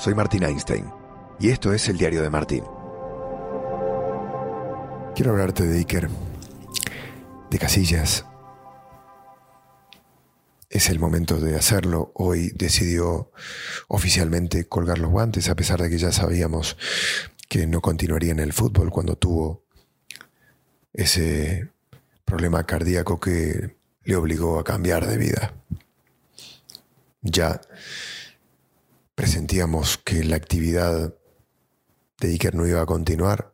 soy Martín Einstein y esto es el diario de Martín. Quiero hablarte de Iker, de Casillas. Es el momento de hacerlo. Hoy decidió oficialmente colgar los guantes, a pesar de que ya sabíamos que no continuaría en el fútbol cuando tuvo ese problema cardíaco que le obligó a cambiar de vida. Ya presentíamos que la actividad de Iker no iba a continuar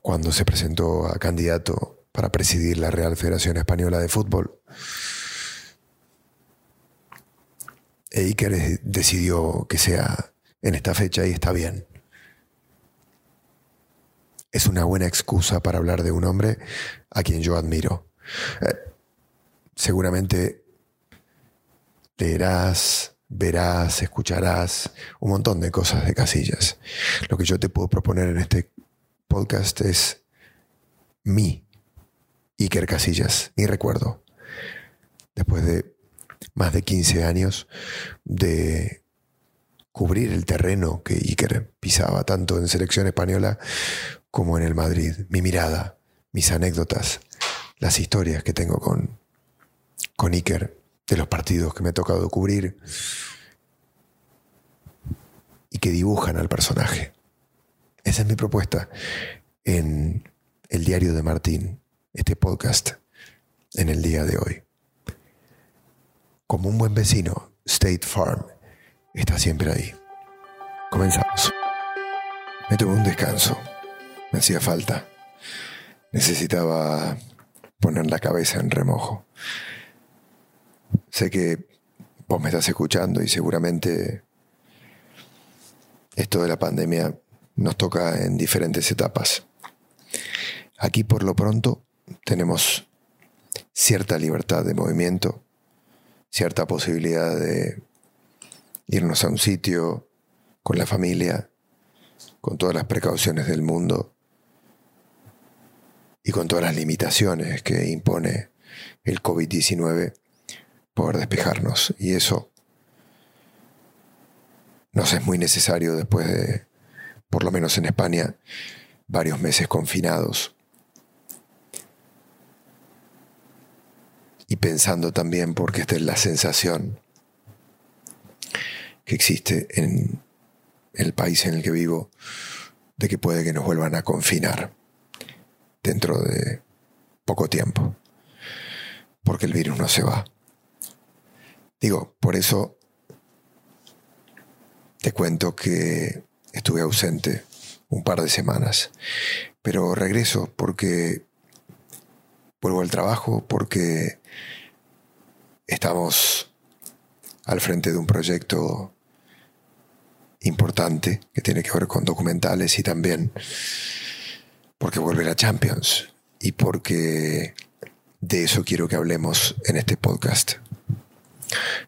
cuando se presentó a candidato para presidir la Real Federación Española de Fútbol. E Iker decidió que sea en esta fecha y está bien. Es una buena excusa para hablar de un hombre a quien yo admiro. Eh, seguramente leerás, verás, escucharás un montón de cosas de Casillas. Lo que yo te puedo proponer en este podcast es mi Iker Casillas, mi recuerdo. Después de más de 15 años de cubrir el terreno que Iker pisaba tanto en selección española como en el Madrid. Mi mirada, mis anécdotas, las historias que tengo con, con Iker, de los partidos que me ha tocado cubrir y que dibujan al personaje. Esa es mi propuesta en el diario de Martín, este podcast, en el día de hoy. Como un buen vecino, State Farm está siempre ahí. Comenzamos. Me tomé un descanso. Me hacía falta. Necesitaba poner la cabeza en remojo. Sé que vos me estás escuchando y seguramente esto de la pandemia nos toca en diferentes etapas. Aquí por lo pronto tenemos cierta libertad de movimiento, cierta posibilidad de irnos a un sitio con la familia, con todas las precauciones del mundo y con todas las limitaciones que impone el COVID-19, poder despejarnos. Y eso nos es muy necesario después de, por lo menos en España, varios meses confinados. Y pensando también, porque esta es la sensación que existe en el país en el que vivo, de que puede que nos vuelvan a confinar dentro de poco tiempo, porque el virus no se va. Digo, por eso te cuento que estuve ausente un par de semanas, pero regreso porque vuelvo al trabajo, porque estamos al frente de un proyecto importante que tiene que ver con documentales y también porque vuelve la Champions y porque de eso quiero que hablemos en este podcast.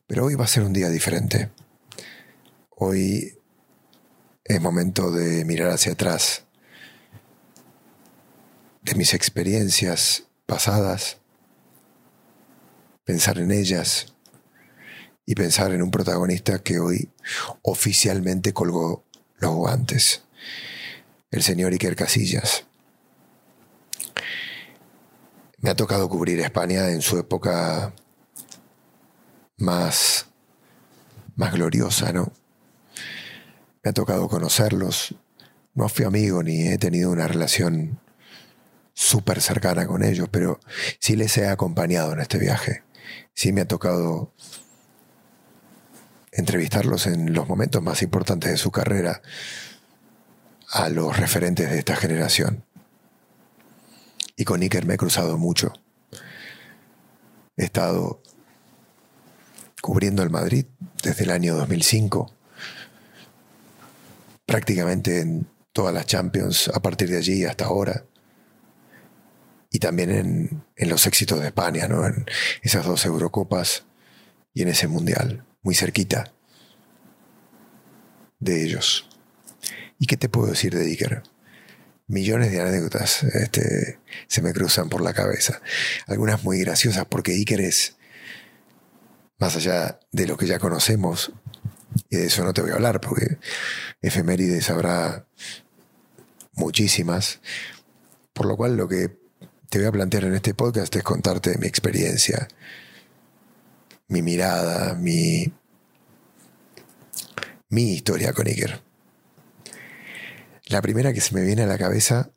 Pero hoy va a ser un día diferente. Hoy es momento de mirar hacia atrás, de mis experiencias pasadas, pensar en ellas y pensar en un protagonista que hoy oficialmente colgó los guantes, el señor Iker Casillas. Me ha tocado cubrir España en su época más, más gloriosa, ¿no? Me ha tocado conocerlos. No fui amigo ni he tenido una relación súper cercana con ellos, pero sí les he acompañado en este viaje. Sí me ha tocado entrevistarlos en los momentos más importantes de su carrera a los referentes de esta generación. Y con Iker me he cruzado mucho. He estado cubriendo el Madrid desde el año 2005, prácticamente en todas las Champions a partir de allí hasta ahora. Y también en, los éxitos de España, ¿no? en esas dos Eurocopas y en ese Mundial, muy cerquita de ellos. ¿Y qué te puedo decir de Iker? millones de anécdotas este, se me cruzan por la cabeza. Algunas muy graciosas porque Iker es, más allá de lo que ya conocemos Y de eso no te voy a hablar, porque efemérides habrá muchísimas. Por lo cual lo que te voy a plantear en este podcast es contarte mi experiencia, mi mirada, mi, mi historia con Iker. La primera que se me viene a la cabeza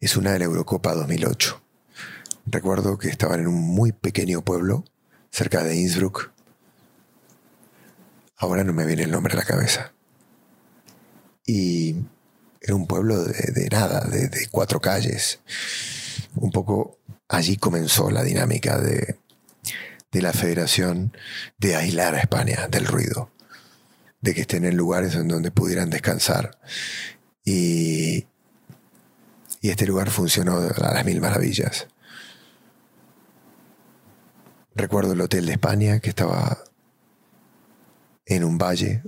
es una de la Eurocopa 2008. Recuerdo que estaban en un muy pequeño pueblo cerca de Innsbruck. Ahora no me viene el nombre a la cabeza. Y era un pueblo de, nada, de, de, cuatro calles. Un poco allí comenzó la dinámica de, de la federación de aislar a España del ruido, de que estén en lugares en donde pudieran descansar. Y, y este lugar funcionó a las mil maravillas. Recuerdo el Hotel de España que estaba en un valle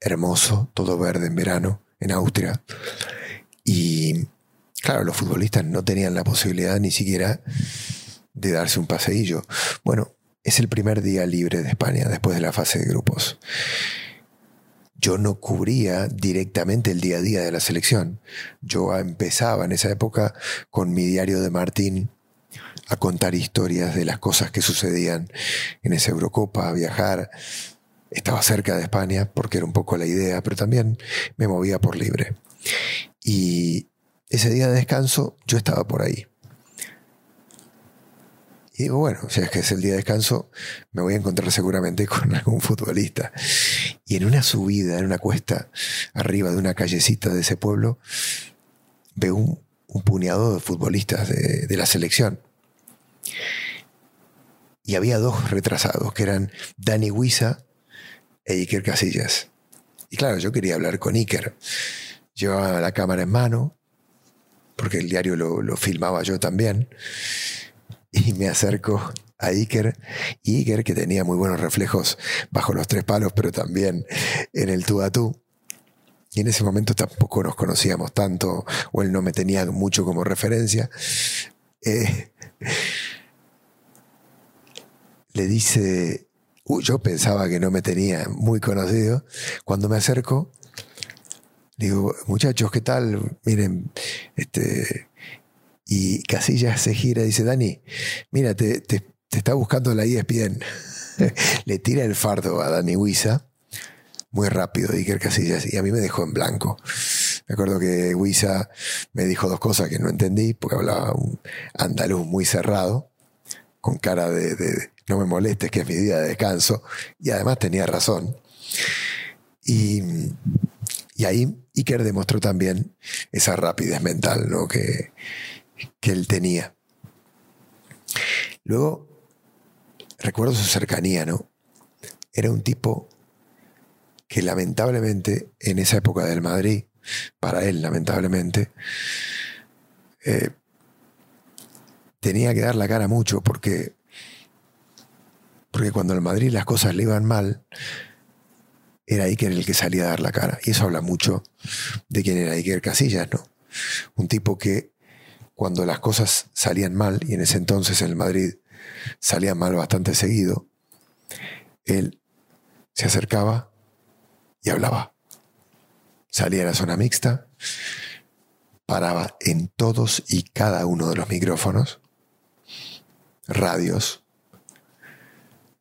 hermoso, todo verde en verano, en Austria. Y claro, los futbolistas no tenían la posibilidad ni siquiera de darse un paseillo. Bueno, es el primer día libre de España después de la fase de grupos. Yo no cubría directamente el día a día de la selección. Yo empezaba en esa época con mi diario de Martín a contar historias de las cosas que sucedían en esa Eurocopa, a viajar. Estaba cerca de España porque era un poco la idea, pero también me movía por libre. Y ese día de descanso yo estaba por ahí. Y digo, bueno, si es que es el día de descanso, me voy a encontrar seguramente con algún futbolista. Y en una subida, en una cuesta, arriba de una callecita de ese pueblo, veo un, puñado de futbolistas de, de la selección. Y había dos retrasados, que eran Dani Huiza e Iker Casillas. Y claro, yo quería hablar con Iker. Llevaba la cámara en mano, porque el diario lo, lo filmaba yo también y me acerco a Iker. Y Iker, que tenía muy buenos reflejos bajo los tres palos, pero también en el tú a tú. Y en ese momento tampoco nos conocíamos tanto, o él no me tenía mucho como referencia. Eh, le dice, yo pensaba que no me tenía muy conocido. Cuando me acerco, digo, muchachos, ¿qué tal? Miren, este, y Casillas se gira y dice, Dani, mira, te, está buscando la ESPN. Le tira el fardo a Dani Huiza, muy rápido, Iker Casillas, y a mí me dejó en blanco. Me acuerdo que Huiza me dijo dos cosas que no entendí, porque hablaba un andaluz muy cerrado, con cara de, de no me molestes, que es mi día de descanso, y además tenía razón. Y, y ahí Iker demostró también esa rapidez mental, ¿no? Que, que él tenía. Luego, recuerdo su cercanía, ¿no? Era un tipo que lamentablemente en esa época del Madrid, para él lamentablemente, eh, tenía que dar la cara mucho porque, porque cuando el Madrid las cosas le iban mal, era Iker el que salía a dar la cara. Y eso habla mucho de quién era Iker Casillas, ¿no? Un tipo que cuando las cosas salían mal, y en ese entonces en el Madrid salían mal bastante seguido, él se acercaba y hablaba. Salía a la zona mixta, paraba en todos y cada uno de los micrófonos, radios,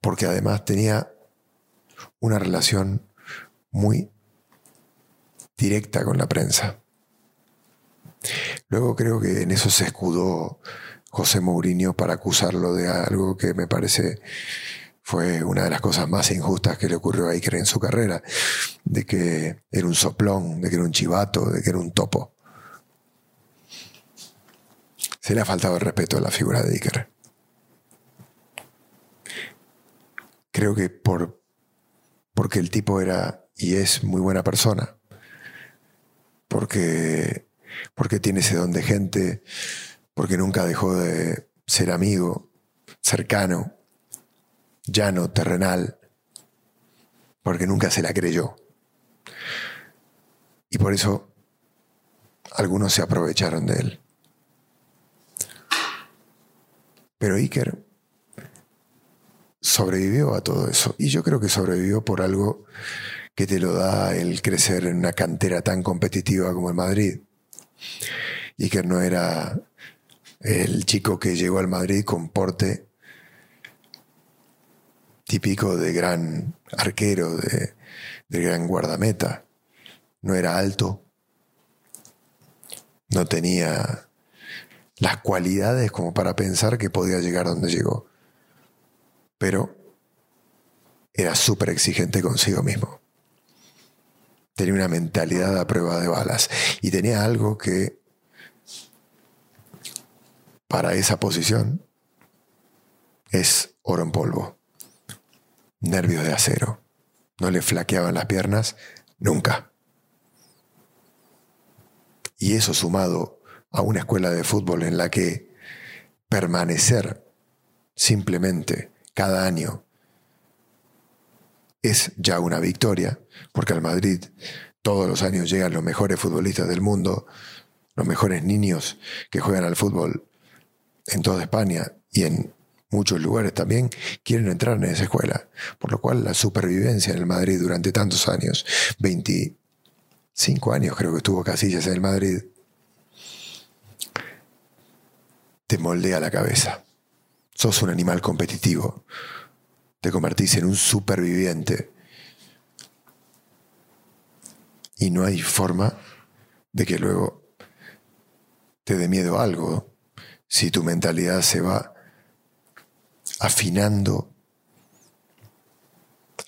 porque además tenía una relación muy directa con la prensa. Luego creo que en eso se escudó José Mourinho para acusarlo de algo que me parece fue una de las cosas más injustas que le ocurrió a Iker en su carrera, de que era un soplón, de que era un chivato, de que era un topo. Se le ha faltado el respeto a la figura de Iker. Creo que por, porque el tipo era y es muy buena persona, porque porque tiene ese don de gente, porque nunca dejó de ser amigo, cercano, llano, terrenal, porque nunca se la creyó. Y por eso algunos se aprovecharon de él. Pero Iker sobrevivió a todo eso. Y yo creo que sobrevivió por algo que te lo da el crecer en una cantera tan competitiva como el Madrid. Y que no era el chico que llegó al Madrid con porte típico de gran arquero, de, de gran guardameta. No era alto, no tenía las cualidades como para pensar que podía llegar donde llegó. Pero era súper exigente consigo mismo. Tenía una mentalidad a prueba de balas y tenía algo que para esa posición es oro en polvo. Nervios de acero. No le flaqueaban las piernas nunca. Y eso sumado a una escuela de fútbol en la que permanecer simplemente cada año es ya una victoria, porque al Madrid todos los años llegan los mejores futbolistas del mundo, los mejores niños que juegan al fútbol en toda España y en muchos lugares también quieren entrar en esa escuela, por lo cual la supervivencia en el Madrid durante tantos años, 25 años creo que estuvo Casillas en el Madrid, te moldea la cabeza. Sos un animal competitivo. Te convertís en un superviviente. Y no hay forma de que luego te dé miedo algo si tu mentalidad se va afinando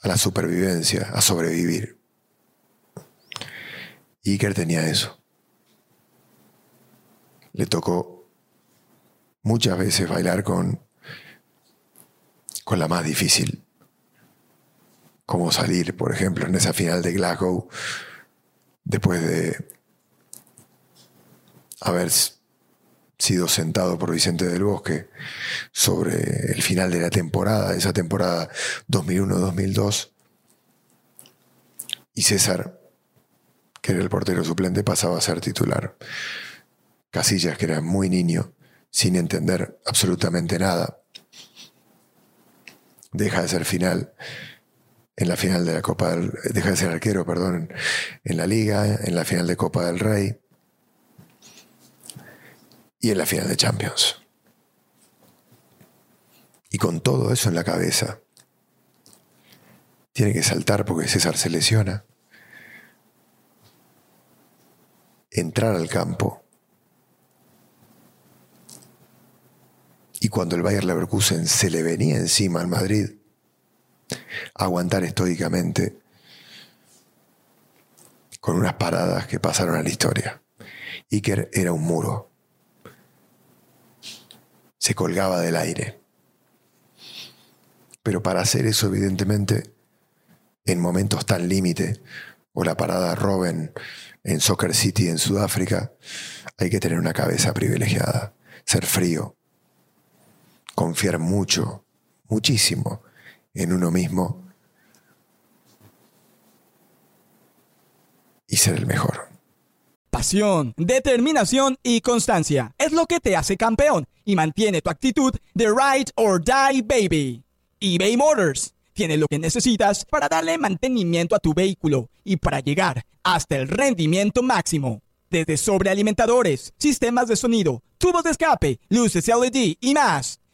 a la supervivencia, a sobrevivir. Iker tenía eso. Le tocó muchas veces bailar con, con la más difícil. Como salir, por ejemplo, en esa final de Glasgow, después de haber sido sentado por Vicente del Bosque sobre el final de la temporada, esa temporada 2001-2002, y César, que era el portero suplente, pasaba a ser titular. Casillas, que era muy niño, sin entender absolutamente nada. Deja de ser final en la final de la Copa del deja de ser arquero, perdón, en la Liga, en la final de Copa del Rey y en la final de Champions. Y con todo eso en la cabeza, tiene que saltar porque César se lesiona, entrar al campo y cuando el Bayer Leverkusen se le venía encima al Madrid, aguantar estoicamente con unas paradas que pasaron a la historia. Iker era un muro. Se colgaba del aire. Pero para hacer eso, evidentemente, en momentos tan límite, o la parada Robben en Soccer City en Sudáfrica, hay que tener una cabeza privilegiada, ser frío, confiar mucho, muchísimo en uno mismo y ser el mejor. Pasión, determinación y constancia es lo que te hace campeón y mantiene tu actitud de ride or die baby. eBay Motors tiene lo que necesitas para darle mantenimiento a tu vehículo y para llegar hasta el rendimiento máximo. Desde sobrealimentadores, sistemas de sonido, tubos de escape, luces LED y más.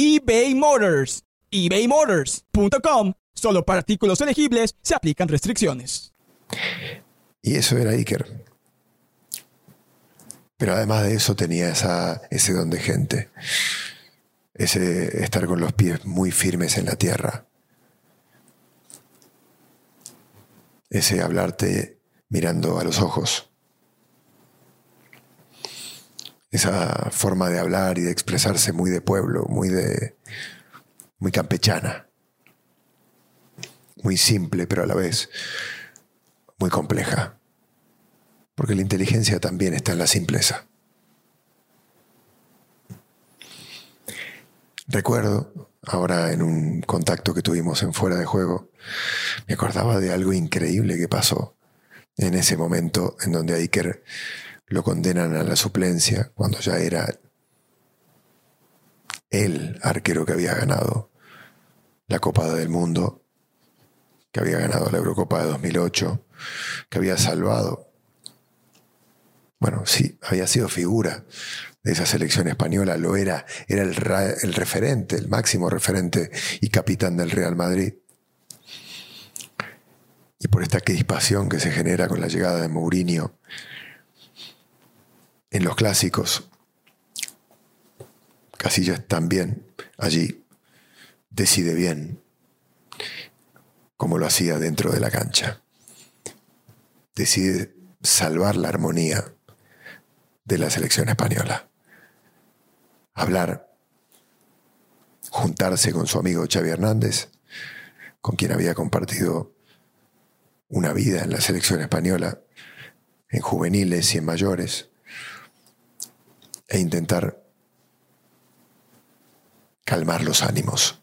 eBay Motors. ebaymotors.com. Solo para artículos elegibles se aplican restricciones. Y eso era Iker. Pero además de eso tenía esa, ese don de gente. Ese estar con los pies muy firmes en la tierra. Ese hablarte mirando a los ojos esa forma de hablar y de expresarse muy de pueblo, muy de muy campechana. muy simple, pero a la vez muy compleja. Porque la inteligencia también está en la simpleza. Recuerdo, ahora en un contacto que tuvimos en fuera de juego, me acordaba de algo increíble que pasó en ese momento en donde Iker lo condenan a la suplencia cuando ya era el arquero que había ganado la Copa del Mundo, que había ganado la Eurocopa de 2008, que había salvado, bueno, sí, había sido figura de esa selección española, lo era, era el, el referente, el máximo referente y capitán del Real Madrid. Y por esta crispación que se genera con la llegada de Mourinho en los clásicos, Casillas también allí decide bien, como lo hacía dentro de la cancha. Decide salvar la armonía de la selección española. Hablar, juntarse con su amigo Xavi Hernández, con quien había compartido una vida en la selección española, en juveniles y en mayores, e intentar calmar los ánimos,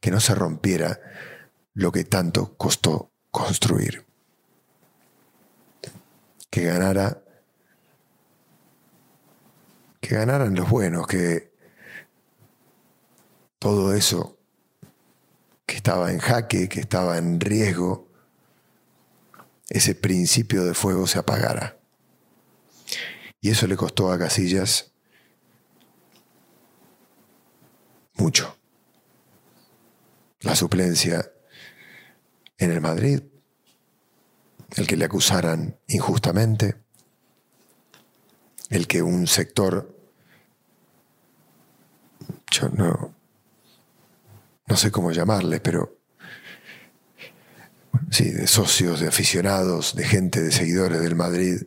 que no se rompiera lo que tanto costó construir, que ganara, que ganaran los buenos, que todo eso que estaba en jaque, que estaba en riesgo, ese principio de fuego se apagara. Y eso le costó a Casillas mucho. La suplencia en el Madrid, el que le acusaran injustamente, el que un sector, yo no, no sé cómo llamarle, pero sí, de socios, de aficionados, de gente, de seguidores del Madrid,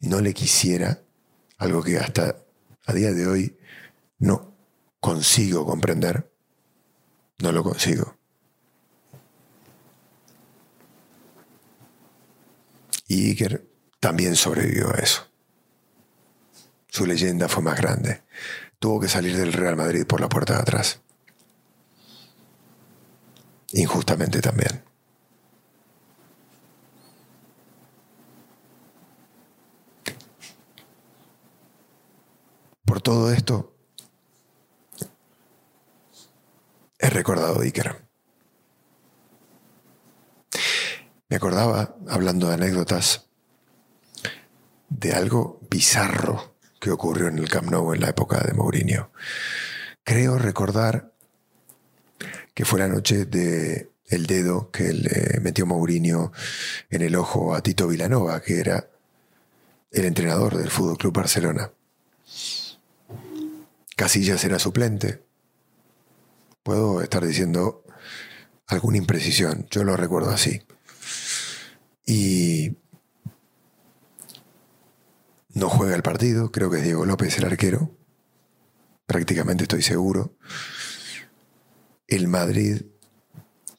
no le quisiera algo que hasta a día de hoy no consigo comprender. No lo consigo. Y Iker también sobrevivió a eso. Su leyenda fue más grande. Tuvo que salir del Real Madrid por la puerta de atrás. Injustamente también. Todo esto, he recordado Iker. Me acordaba, hablando de anécdotas, de algo bizarro que ocurrió en el Camp Nou en la época de Mourinho. Creo recordar que fue la noche de el dedo que le metió Mourinho en el ojo a Tito Vilanova, que era el entrenador del Fútbol Club Barcelona. Casillas era suplente. Puedo estar diciendo alguna imprecisión, yo lo recuerdo así. Y no juega el partido, creo que es Diego López el arquero, prácticamente estoy seguro. El Madrid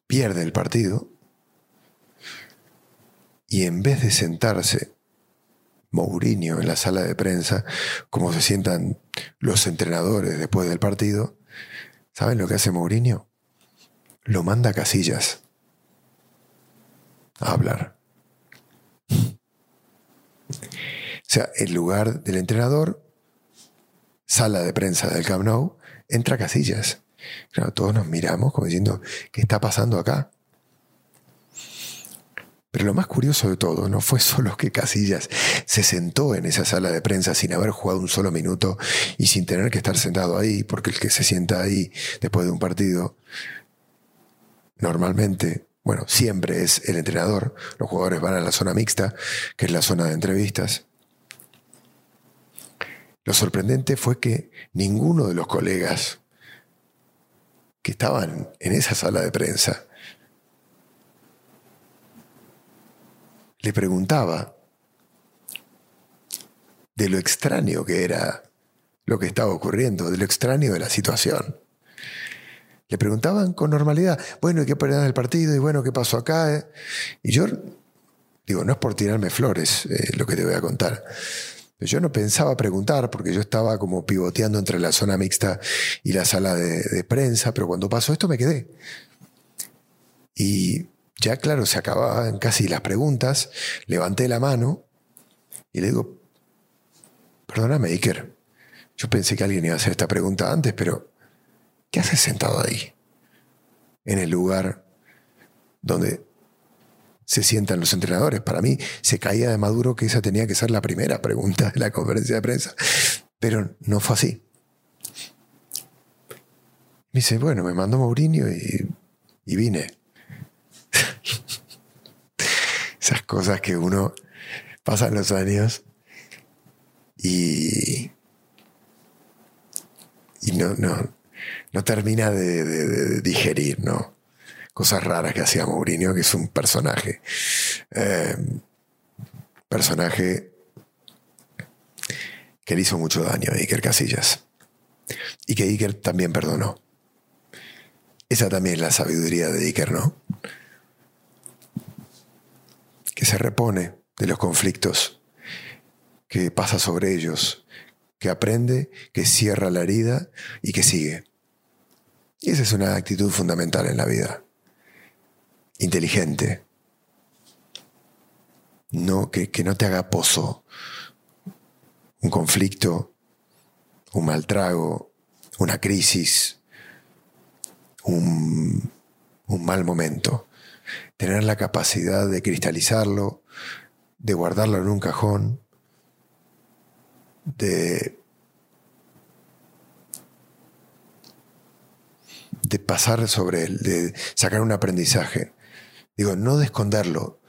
pierde el partido y en vez de sentarse Mourinho en la sala de prensa, como se sientan los entrenadores después del partido, ¿saben lo que hace Mourinho? Lo manda a Casillas a hablar. O sea, en lugar del entrenador, sala de prensa del Camp Nou, entra Casillas. Todos nos miramos como diciendo, ¿qué está pasando acá? Pero lo más curioso de todo no fue solo que Casillas se sentó en esa sala de prensa sin haber jugado un solo minuto y sin tener que estar sentado ahí, porque el que se sienta ahí después de un partido, normalmente, bueno, siempre es el entrenador. Los jugadores van a la zona mixta, que es la zona de entrevistas. Lo sorprendente fue que ninguno de los colegas que estaban en esa sala de prensa le preguntaba de lo extraño que era lo que estaba ocurriendo, de lo extraño de la situación. Le preguntaban con normalidad, bueno, ¿y qué opinas del partido? Y bueno, ¿qué pasó acá? eh?". Y yo digo, no es por tirarme flores eh, lo que te voy a contar. Yo no pensaba preguntar porque yo estaba como pivoteando entre la zona mixta y la sala de prensa, pero cuando pasó esto me quedé. Y ya, claro, se acababan casi las preguntas, levanté la mano y le digo, perdóname, Iker, yo pensé que alguien iba a hacer esta pregunta antes, pero ¿qué haces sentado ahí? En el lugar donde se sientan los entrenadores. Para mí se caía de Maduro que esa tenía que ser la primera pregunta de la conferencia de prensa, pero no fue así. Dice, bueno, me mandó Mourinho y, y vine. Esas cosas que uno pasan los años y, y no, no, no termina de, digerir, ¿no? Cosas raras que hacía Mourinho, que es un personaje. Eh, personaje que le hizo mucho daño a Iker Casillas. Y que Iker también perdonó. Esa también es la sabiduría de Iker, ¿no? Que se repone de los conflictos, que pasa sobre ellos, que aprende, que cierra la herida y que sigue. Y esa es una actitud fundamental en la vida. Inteligente. No, que, que no te haga pozo un conflicto, un mal trago, una crisis, un, un mal momento. Tener la capacidad de cristalizarlo, de guardarlo en un cajón, de, pasar sobre él, de sacar un aprendizaje. Digo, no de esconderlo,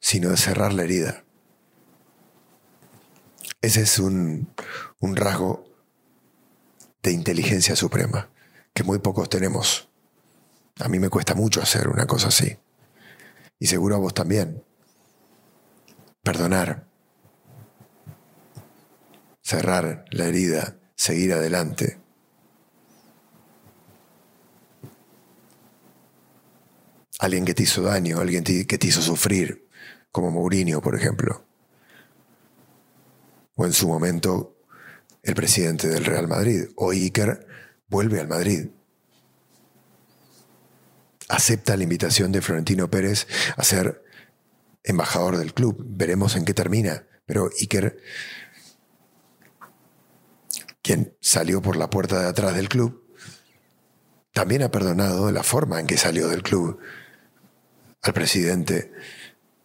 sino de cerrar la herida. Ese es un, un rasgo de inteligencia suprema que muy pocos tenemos. A mí me cuesta mucho hacer una cosa así. Y seguro a vos también. Perdonar. Cerrar la herida. Seguir adelante. Alguien que te hizo daño, alguien que te hizo sufrir, como Mourinho, por ejemplo. O en su momento, el presidente del Real Madrid. O Iker vuelve al Madrid acepta la invitación de Florentino Pérez a ser embajador del club. Veremos en qué termina. Pero Iker, quien salió por la puerta de atrás del club, también ha perdonado la forma en que salió del club al presidente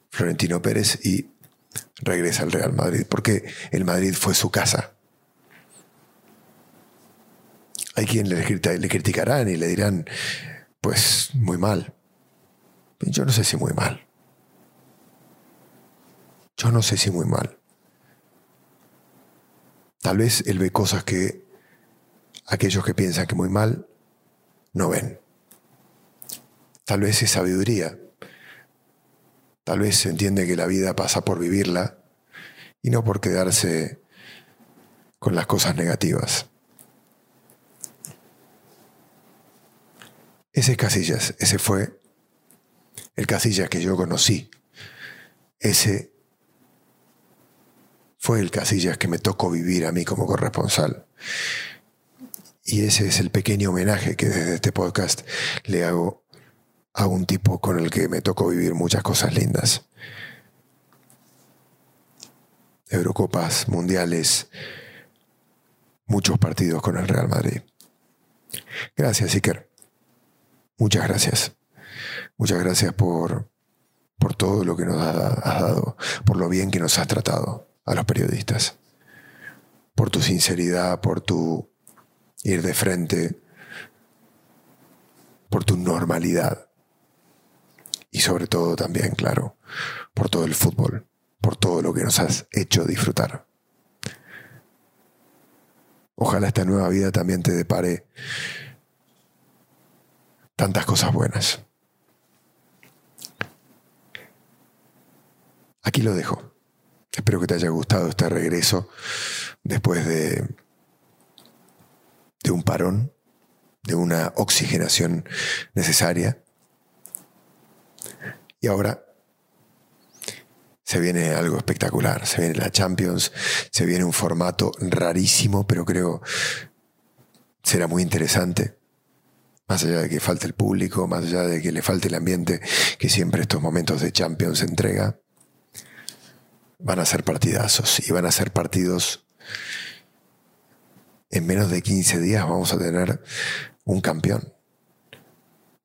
Florentino Pérez y regresa al Real Madrid, porque el Madrid fue su casa. Hay quien le, criti- le criticarán y le dirán, pues muy mal. Yo no sé si muy mal. Yo no sé si muy mal. Tal vez él ve cosas que aquellos que piensan que muy mal no ven. Tal vez es sabiduría. Tal vez se entiende que la vida pasa por vivirla y no por quedarse con las cosas negativas. Ese Casillas, ese fue el Casillas que yo conocí. Ese fue el Casillas que me tocó vivir a mí como corresponsal. Y ese es el pequeño homenaje que desde este podcast le hago a un tipo con el que me tocó vivir muchas cosas lindas. Eurocopas, mundiales, muchos partidos con el Real Madrid. Gracias, Iker. Muchas gracias. Muchas gracias por, por todo lo que nos ha- has dado, por lo bien que nos has tratado a los periodistas, por tu sinceridad, por tu ir de frente, por tu normalidad y sobre todo también, claro, por todo el fútbol, por todo lo que nos has hecho disfrutar. Ojalá esta nueva vida también te depare tantas cosas buenas. Aquí lo dejo. Espero que te haya gustado este regreso después de, de un parón de una oxigenación necesaria. Y ahora se viene algo espectacular, se viene la Champions, se viene un formato rarísimo, pero creo será muy interesante. Más allá de que falte el público, más allá de que le falte el ambiente que siempre estos momentos de Champions entrega, van a ser partidazos y van a ser partidos. En menos de 15 días vamos a tener un campeón.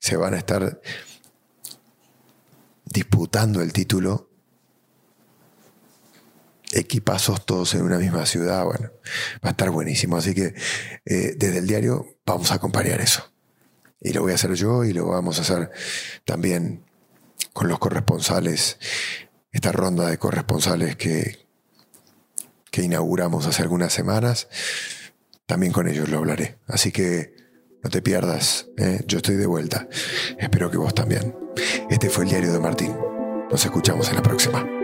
Se van a estar disputando el título equipazos todos en una misma ciudad, bueno, va a estar buenísimo. Así que eh, desde el diario vamos a acompañar eso. Y lo voy a hacer yo y lo vamos a hacer también con los corresponsales, esta ronda de corresponsales que, que inauguramos hace algunas semanas, también con ellos lo hablaré. Así que no te pierdas, ¿eh? yo estoy de vuelta. Espero que vos también. Este fue el diario de Martín. Nos escuchamos en la próxima.